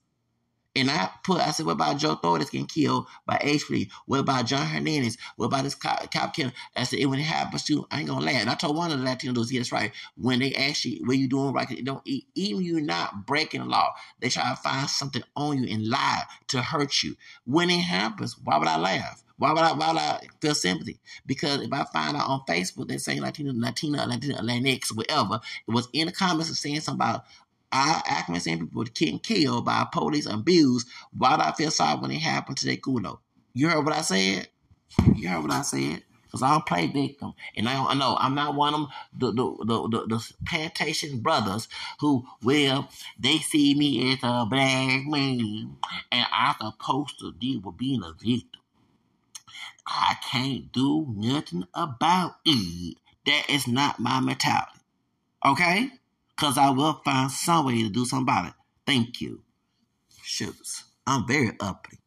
And I put, I said, what about Joe Thor that's getting killed by H3? What about John Hernandez? What about this cop, cop killing? I said, "It when it happens to, I ain't gonna laugh. And I told one of the Latinos, yes, right. When they actually, what you doing right, don't even you not breaking the law, they try to find something on you and lie to hurt you. When it happens, why would I laugh? Why would I why would I feel sympathy? Because if I find out on Facebook they're saying Latino, Latina, Latina, Latinx, whatever, it was in the comments saying something about I Ackerman saying people getting killed by police abused. Why do I feel sorry when it happened to that Kuno? You heard what I said? You heard what I said? Because I don't play victim. And I, I know I'm not one of them, the, the, the, the, the plantation brothers who, well, they see me as a black man and I'm supposed to deal with being a victim. I can't do nothing about it. That is not my mentality. Okay? Because I will find some way to do something about it. Thank you. Shoots. I'm very uppity.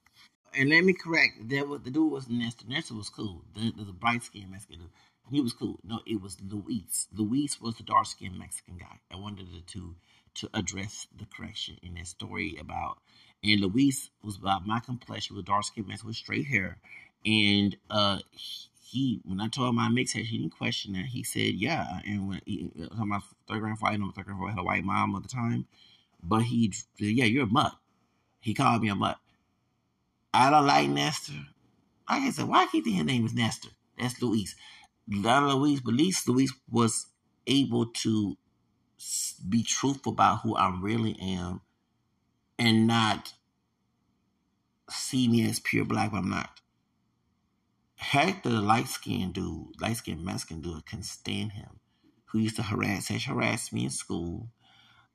And let me correct, there was, the dude was Nestor. Nestor was cool. There's a bright skinned Mexican dude. He was cool. No, it was Luis. Luis was the dark skinned Mexican guy. I wanted to to address the correction in that story about and Luis was about my complexion with dark skin Mexican with straight hair. And uh when I told my mix he didn't question that. He said, "Yeah." And when he, my third grandfather, you know, third grandfather had a white mom at the time, but he, yeah, you're a mutt. He called me a mutt. I don't like Nestor. I said, why thinking her name is Nestor? That's Louise. Not Louise, but Louise, Louise was able to be truthful about who I really am and not see me as pure black, but I'm not. Hector, the light skinned dude, light skinned Mexican dude, can stand him. Who used to harass, harass me in school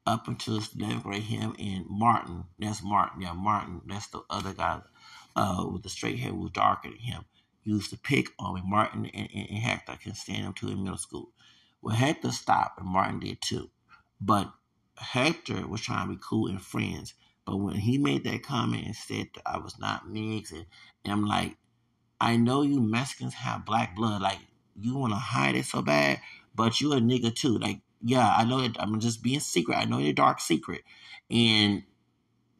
up until 11th grade. Him and Martin, that's Martin, yeah, Martin, that's the other guy uh, with the straight hair was darker than him. Used to pick on me. Martin and, and, and Hector can stand him too in middle school. Well, Hector stopped, and Martin did too. But Hector was trying to be cool and friends. But when he made that comment and said that I was not mixed, and, and I'm like, I know you Mexicans have black blood. Like, you want to hide it so bad, but you a nigga too. Like, yeah, I know that I'm just being secret. I know your dark secret. And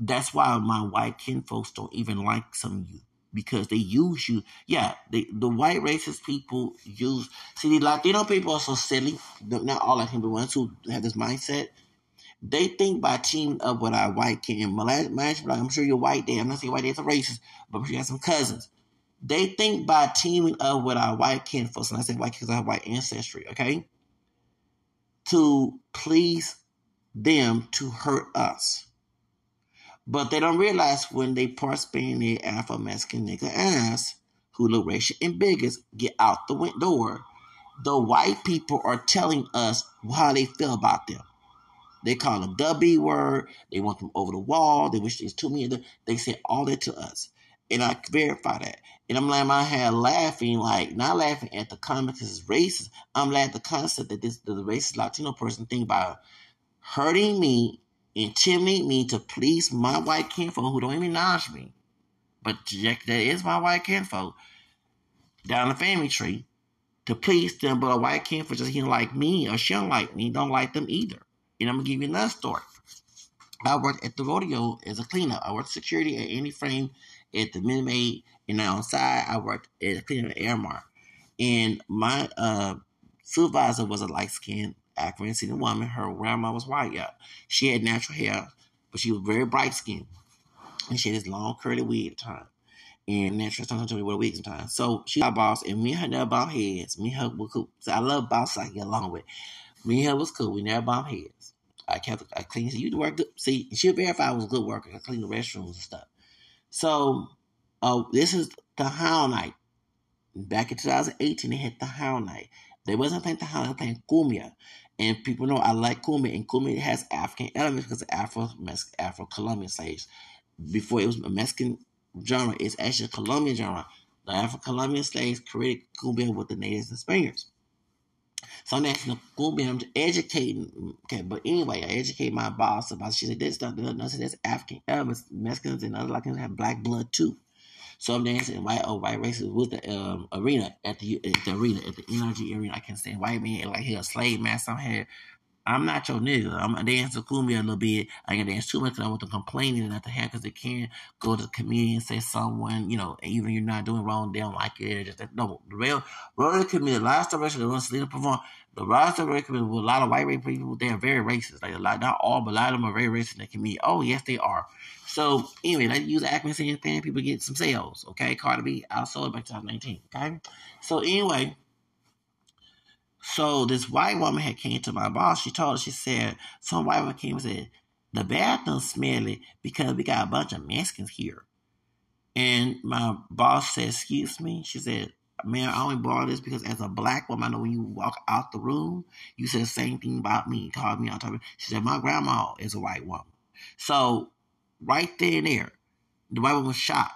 that's why my white kin folks don't even like some of you because they use you. Yeah, they, the white racist people use. See, the Latino people are so silly. Not all Latino people, ones who have this mindset. They think by teaming up with our white kin. I'm sure you're white there. I'm not saying white there's a racist, but you have some cousins. They think by teaming up with our white kinfolks, and I say white because I have white ancestry, okay, to please them to hurt us. But they don't realize when they participate in the Afro Mexican nigga ass, who look racial and bigots, get out the door. The white people are telling us how they feel about them. They call them the B word. They want them over the wall. They wish there's too many. They say all that to us. And I verify that. And I'm like my head laughing, like not laughing at the comment because it's racist. I'm laughing at the concept that this the racist Latino person think about hurting me intimidate me to please my white kinfolk who don't even acknowledge me. But that is my white kinfolk down the family tree to please them. But a white kinfolk just he don't like me or she don't like me, don't like them either. And I'm gonna give you another story. I worked at the rodeo as a cleaner. I worked security at any frame at the Minute Maid, and on side I worked at at Aramark. And my uh, supervisor was a light skinned African descendant woman. Her grandma was white, yeah. She had natural hair, but she was very bright skinned. And she had this long curly wig at the time. And natural sometimes told me what a wig sometimes. So she got boss, and me and her never bump heads. Me and her were cool. So I love boss I get along with. Me and her was cool. We never bump heads. I kept I cleaned. You to work good. See, she verified I was a good worker. I cleaned the restrooms and stuff. So, uh, this is the Hound Night. Back in 2018, they had the Hound Night. They wasn't playing the Hound, they were playing Cumbia. And people know I like cumbia, and cumbia has African elements because Afro Afro Colombian slaves. Before it was a Mexican genre, it's actually a Colombian genre. The Afro Colombian slaves created cumbia with the natives and Spaniards. So I'm asking cumbia, I'm educating. Okay, but anyway, I educate my boss about. She said this stuff. That's, that's African elements. Mexicans and other Latinos have black blood too. So I'm dancing white oh white races with the um, arena at the at the arena at the NRG arena. I can stand white man like he a slave master. I'm here. I'm not your nigga. I'm a dance to cool me a little bit. I can dance too much because I want to complain and not to have because they can't go to the comedian and say someone, you know, even you're not doing wrong, they don't like it. Just that, no, the real, real comedian, last direction, they want to lead perform. The roster comedian with a lot of white race people, they're very racist. Like a lot, not all, but a lot of them are very racist in the community. Oh, yes, they are. So anyway, let's use Acme City fan. People get some sales. Okay, Cardi B outsold by 2019. Okay, so anyway, so this white woman had came to my boss. She told her, she said, some white woman came and said, the bathroom's smelly because we got a bunch of Mexicans here. And my boss said, excuse me. She said, man, I only brought this because as a black woman, I know when you walk out the room, you said the same thing about me. Called me on top of it. She said, my grandma is a white woman. So right there and there. The white woman was shot.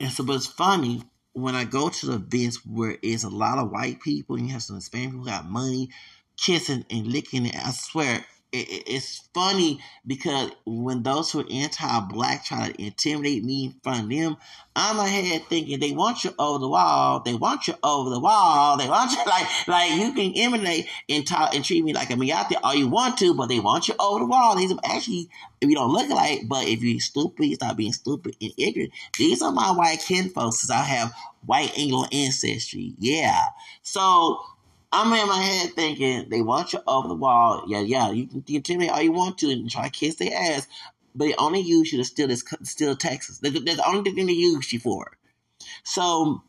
And so, but it's funny when I go to the events where it's a lot of white people and you have some Hispanic people who got money, kissing and licking it. I swear, it, it's funny because when those who are anti-black try to intimidate me in front of them, I'm ahead thinking they want you over the wall. They want you over the wall. They want you <laughs> like like you can imitate and talk and treat me like a Miyate all you want to, but they want you over the wall. These are actually if you don't look like, but if you're stupid, you stop being stupid and ignorant. These are my white kin folks, I have white Anglo ancestry. Yeah. So I'm in my head thinking they want you over the wall. Yeah, yeah, you can intimidate all you want to and try to kiss their ass, but they only use you to steal this steal Texas. That's the only thing they use you for. So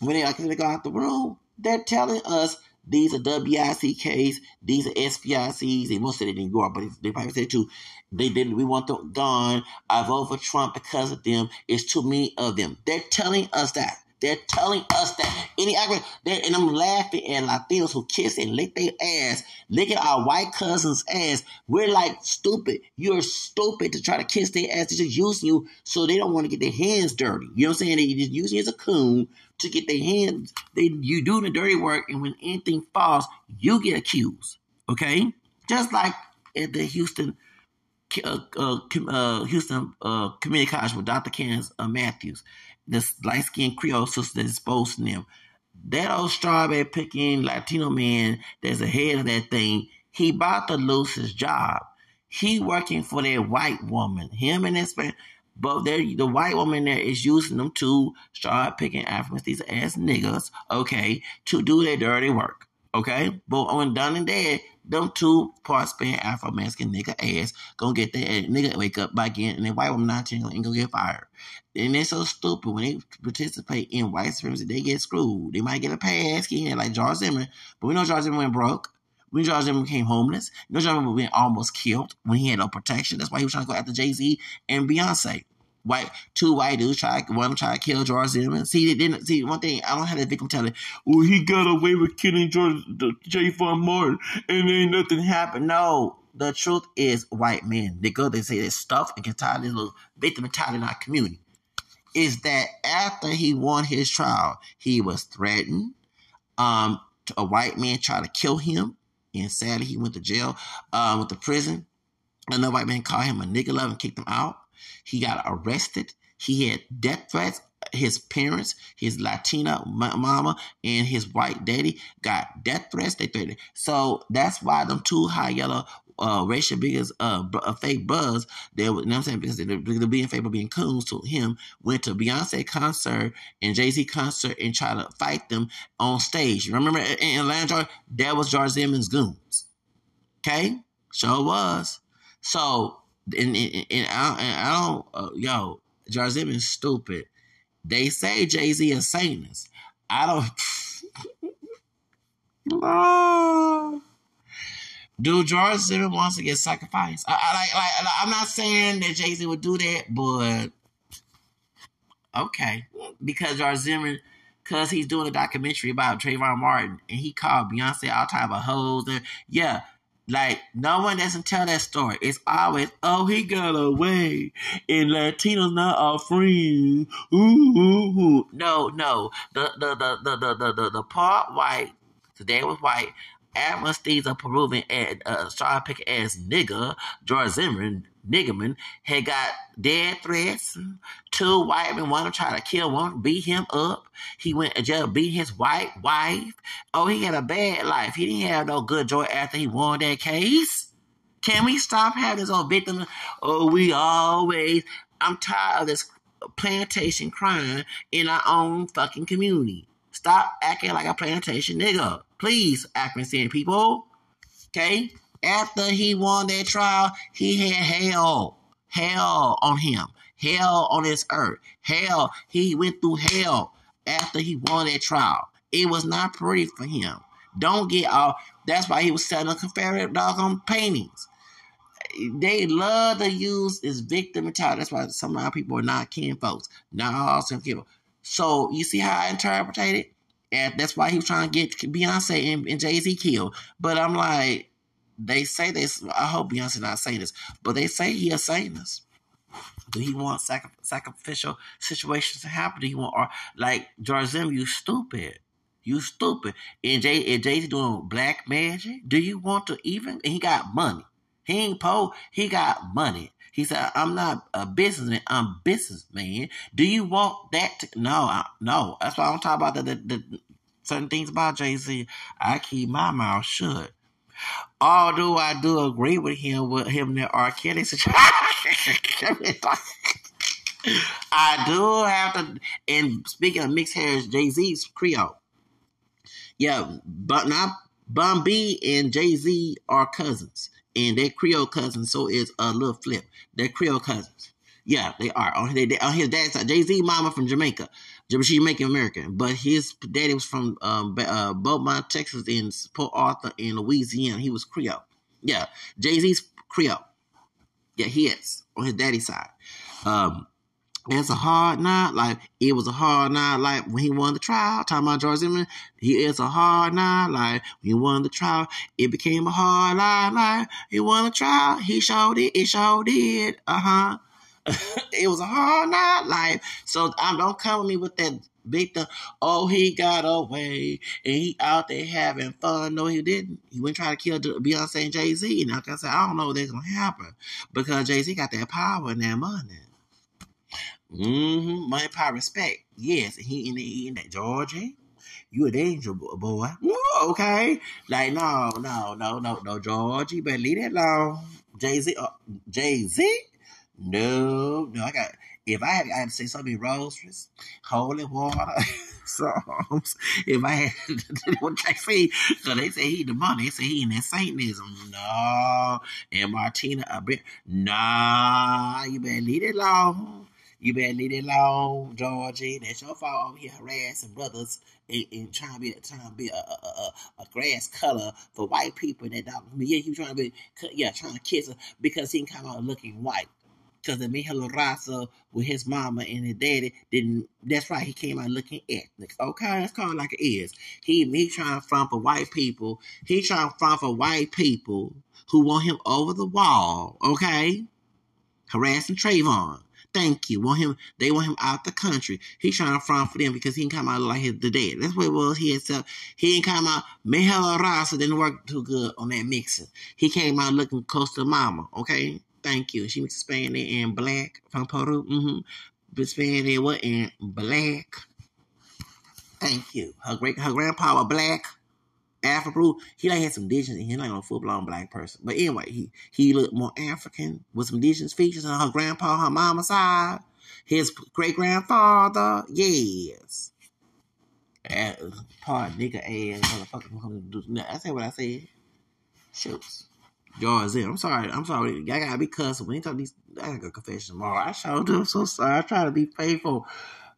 when they like they go out the room, they're telling us these are WICKs, these are SPICs, They of them didn't go up, but they probably said too. They didn't. We want them gone. I vote for Trump because of them. It's too many of them. They're telling us that. They're telling us that any and I'm laughing at Latinos who kiss and lick their ass, licking our white cousins' ass. We're like stupid. You're stupid to try to kiss their ass. They're just using you so they don't want to get their hands dirty. You know what I'm saying? They're just using you as a coon to get their hands. They you do the dirty work, and when anything falls, you get accused. Okay, just like at the Houston uh, uh, uh, Houston uh, Community College with Dr. Kenneth uh, Matthews this light skinned Creole sister that's exposing them. That old strawberry picking Latino man that's ahead of that thing, he about to lose his job. He working for that white woman. Him and his family but the white woman there is using them to start picking Africans, these ass niggas, okay, to do their dirty work. Okay? But on done and dead, them two parts span Afro Mexican nigga ass gonna get that nigga wake up by again and then white woman not ain't gonna get fired. And they're so stupid when they participate in white supremacy, they get screwed. They might get a pass, yeah, like George Zimmerman, but we know George Zimmerman went broke. We know George Zimmerman became homeless. We know George Zimmerman been almost killed when he had no protection. That's why he was trying to go after Jay Z and Beyonce white two white dudes try one try to kill George Zimmerman. See, didn't see one thing. I don't have the victim telling, "Well, he got away with killing George Trayvon Martin, and then nothing happened." No, the truth is, white men they go they say they're stuff and can tie this little victim mentality in our community. Is that after he won his trial, he was threatened. Um, a white man tried to kill him, and sadly he went to jail. Um, went to prison. Another white man called him a nigger love and kicked him out. He got arrested. He had death threats. His parents, his Latina mama, and his white daddy got death threats. They threatened. So that's why them two high yellow uh, racial biggest uh, uh, fake buzz. They, were, you know what I'm saying? Because they're, being fake, being coons to him. Went to Beyonce concert and Jay Z concert and tried to fight them on stage. Remember in Atlanta, that was George Zimmerman's goons. Okay, sure was. So and, and, and I, and I don't, uh, yo, Jarzim is stupid. They say Jay Z is Satanist. I don't. <laughs> Do George wants to get sacrificed? I, I like, like, I'm not saying that Jay Z would do that, but okay, because George Zimmerman, because he's doing a documentary about Trayvon Martin, and he called Beyonce all type of hoes. And yeah, like no one doesn't tell that story. It's always, oh, he got away, and Latinos not our friends. Ooh, ooh, ooh. No, no. The the the the the the the, the part white. Today was white. Amnesties of Peruvian and uh, star pick ass nigga George Zimmerman Niggerman had got dead threats. Two white men to try to kill one, beat him up. He went to jail, beat his white wife. Oh, he had a bad life. He didn't have no good joy after he won that case. Can we stop having this old victim? Oh, we always. I'm tired of this plantation crime in our own fucking community. Stop acting like a plantation nigga. Please, African people. Okay? after he won that trial, he had hell, hell on him, hell on this earth, hell. He went through hell after he won that trial. It was not pretty for him. Don't get off. That's why he was selling Confederate doggone paintings. They love to use this victim mentality. That's why some of our people are not kin folks. Not all some people. So you see how I interpret it? And that's why he was trying to get Beyonce and, and Jay Z killed. But I'm like, they say this. I hope Beyonce not saying this, but they say he saying this. Do he want sacri- sacrificial situations to happen? Do he want or like George? You stupid. You stupid. And Jay and Jay's doing black magic. Do you want to even? He got money. He ain't poor. He got money. He said, "I'm not a businessman. I'm businessman. Do you want that? To, no, I, no. That's why I'm talking about the, the, the certain things about Jay Z. I keep my mouth shut. Although I do agree with him with him the R. Kelly situation. <laughs> I do have to and speaking of mixed hairs, Jay Z's Creole. Yeah, but not Bun B and Jay Z are cousins. And they're Creole cousins, so it's a little flip. They're Creole cousins. Yeah, they are. On, they, on his dad's side, Jay Z mama from Jamaica. She making American, but his daddy was from um, uh, Beaumont, Texas, and Port Arthur in Louisiana. He was Creole. Yeah, Jay Z's Creole. Yeah, he is on his daddy's side. Um, it's a hard night life. It was a hard night life when he won the trial. Talking about George Zimmerman. He is a hard night life when he won the trial. It became a hard night life. He won the trial. He showed it. It showed it. Uh huh. <laughs> it was a hard night life. So um, don't come with me with that victim. Oh, he got away and he out there having fun. No, he didn't. He went trying to kill Beyonce and Jay Z. And like I said, I don't know what's gonna happen because Jay Z got that power and that money. Mm-hmm. Money, power, respect. Yes, he in, the, in that Georgie. You a danger boy. okay. Like, no, no, no, no, no, Georgie, but leave that alone. Jay Z, uh, Jay Z? No, no, I got, if I had, I had to say something, roses, holy water, <laughs> songs. If I had, <laughs> what they say, so they say he the money, they say he in that Satanism. No. And Martina, a bit, nah, you better leave it alone. You better leave it alone, Georgie. That's your fault over here harassing brothers and, and trying to be trying to be a, a, a, a, grass color for white people that don't. Yeah, he trying to be yeah trying to kiss her because he come out looking white. Because the Miguel Raza with his mama and his daddy didn't. That's right. He came out looking ethnic. Okay, that's called like it is. He he trying to front for white people. He trying to front for white people who want him over the wall. Okay, harassing Trayvon. Thank you. Want him? They want him out the country. He's trying to front for them because he didn't come out like his the dead. That's what it was. He himself. He didn't come out. Mihela Rasa didn't work too good on that mixing. He came out looking close to mama. Okay. Thank you. She was Spanish and black from Peru. Mm-hmm. Spanish what in black. Thank you. Her great her grandpa was black. Afro he like had some indigenous he like a full blown black person. But anyway, he he looked more African with some indigenous features on her grandpa, her mama's side. His great grandfather, yes. And part nigga ass motherfucker. I said what I said. Shoots. Yours in. I'm sorry. I'm sorry. I gotta be cussing. When you talk these I gotta go confession tomorrow. I showed up so sorry. I try to be faithful.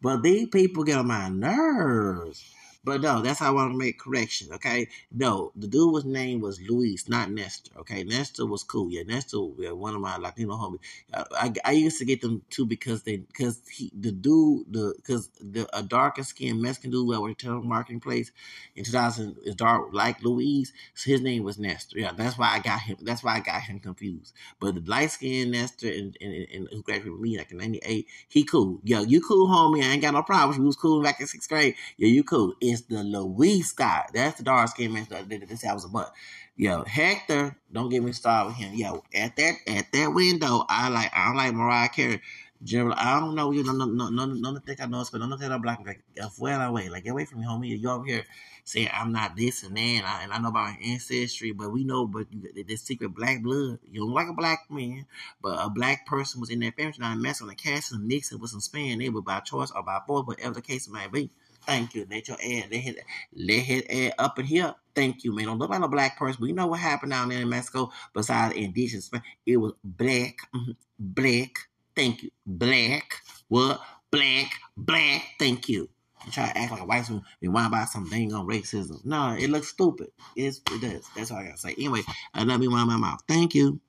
But these people get on my nerves. But no, that's how I want to make correction. Okay, no, the dude was name was Luis, not Nestor. Okay, Nestor was cool. Yeah, Nestor, yeah, one of my Latino homies. I, I, I used to get them too because they because he the dude the because the a darker skinned Mexican dude at marketing place in 2000 is dark like Luis. So his name was Nestor. Yeah, that's why I got him. That's why I got him confused. But the light skinned Nestor and, and, and, who graduated with me like in '98, he cool. Yo, you cool, homie. I ain't got no problems. He was cool back in sixth grade. Yeah, you cool. It's the Luis Scott. That's the dark skin man that this I was a butt. Yo, Hector, don't get me started with him. Yo, at that at that window, I like I don't like Mariah Carey. General, I don't know you. No, no, no, no, no, no think I know, but no think I'm black. Like, well away, like get away from me, homie. You over here saying I'm not this and that, and I, and I know about my ancestry, but we know, but this secret black blood. You don't like a black man, but a black person was in that family. Not messing with casting, mixing with some span. They were by choice or by force, whatever the case might be. Thank you. Let your air, let his, let his air up in here. Thank you, man. Don't look like a black person. We know what happened down there in Mexico besides indigenous. It was black, mm-hmm, black. Thank you. Black. What? Black, black. Thank you. Try to act like a white person and whine about some dang on racism. No, it looks stupid. It's, it does. That's all I gotta say. Anyway, I love you, my mouth. Thank you.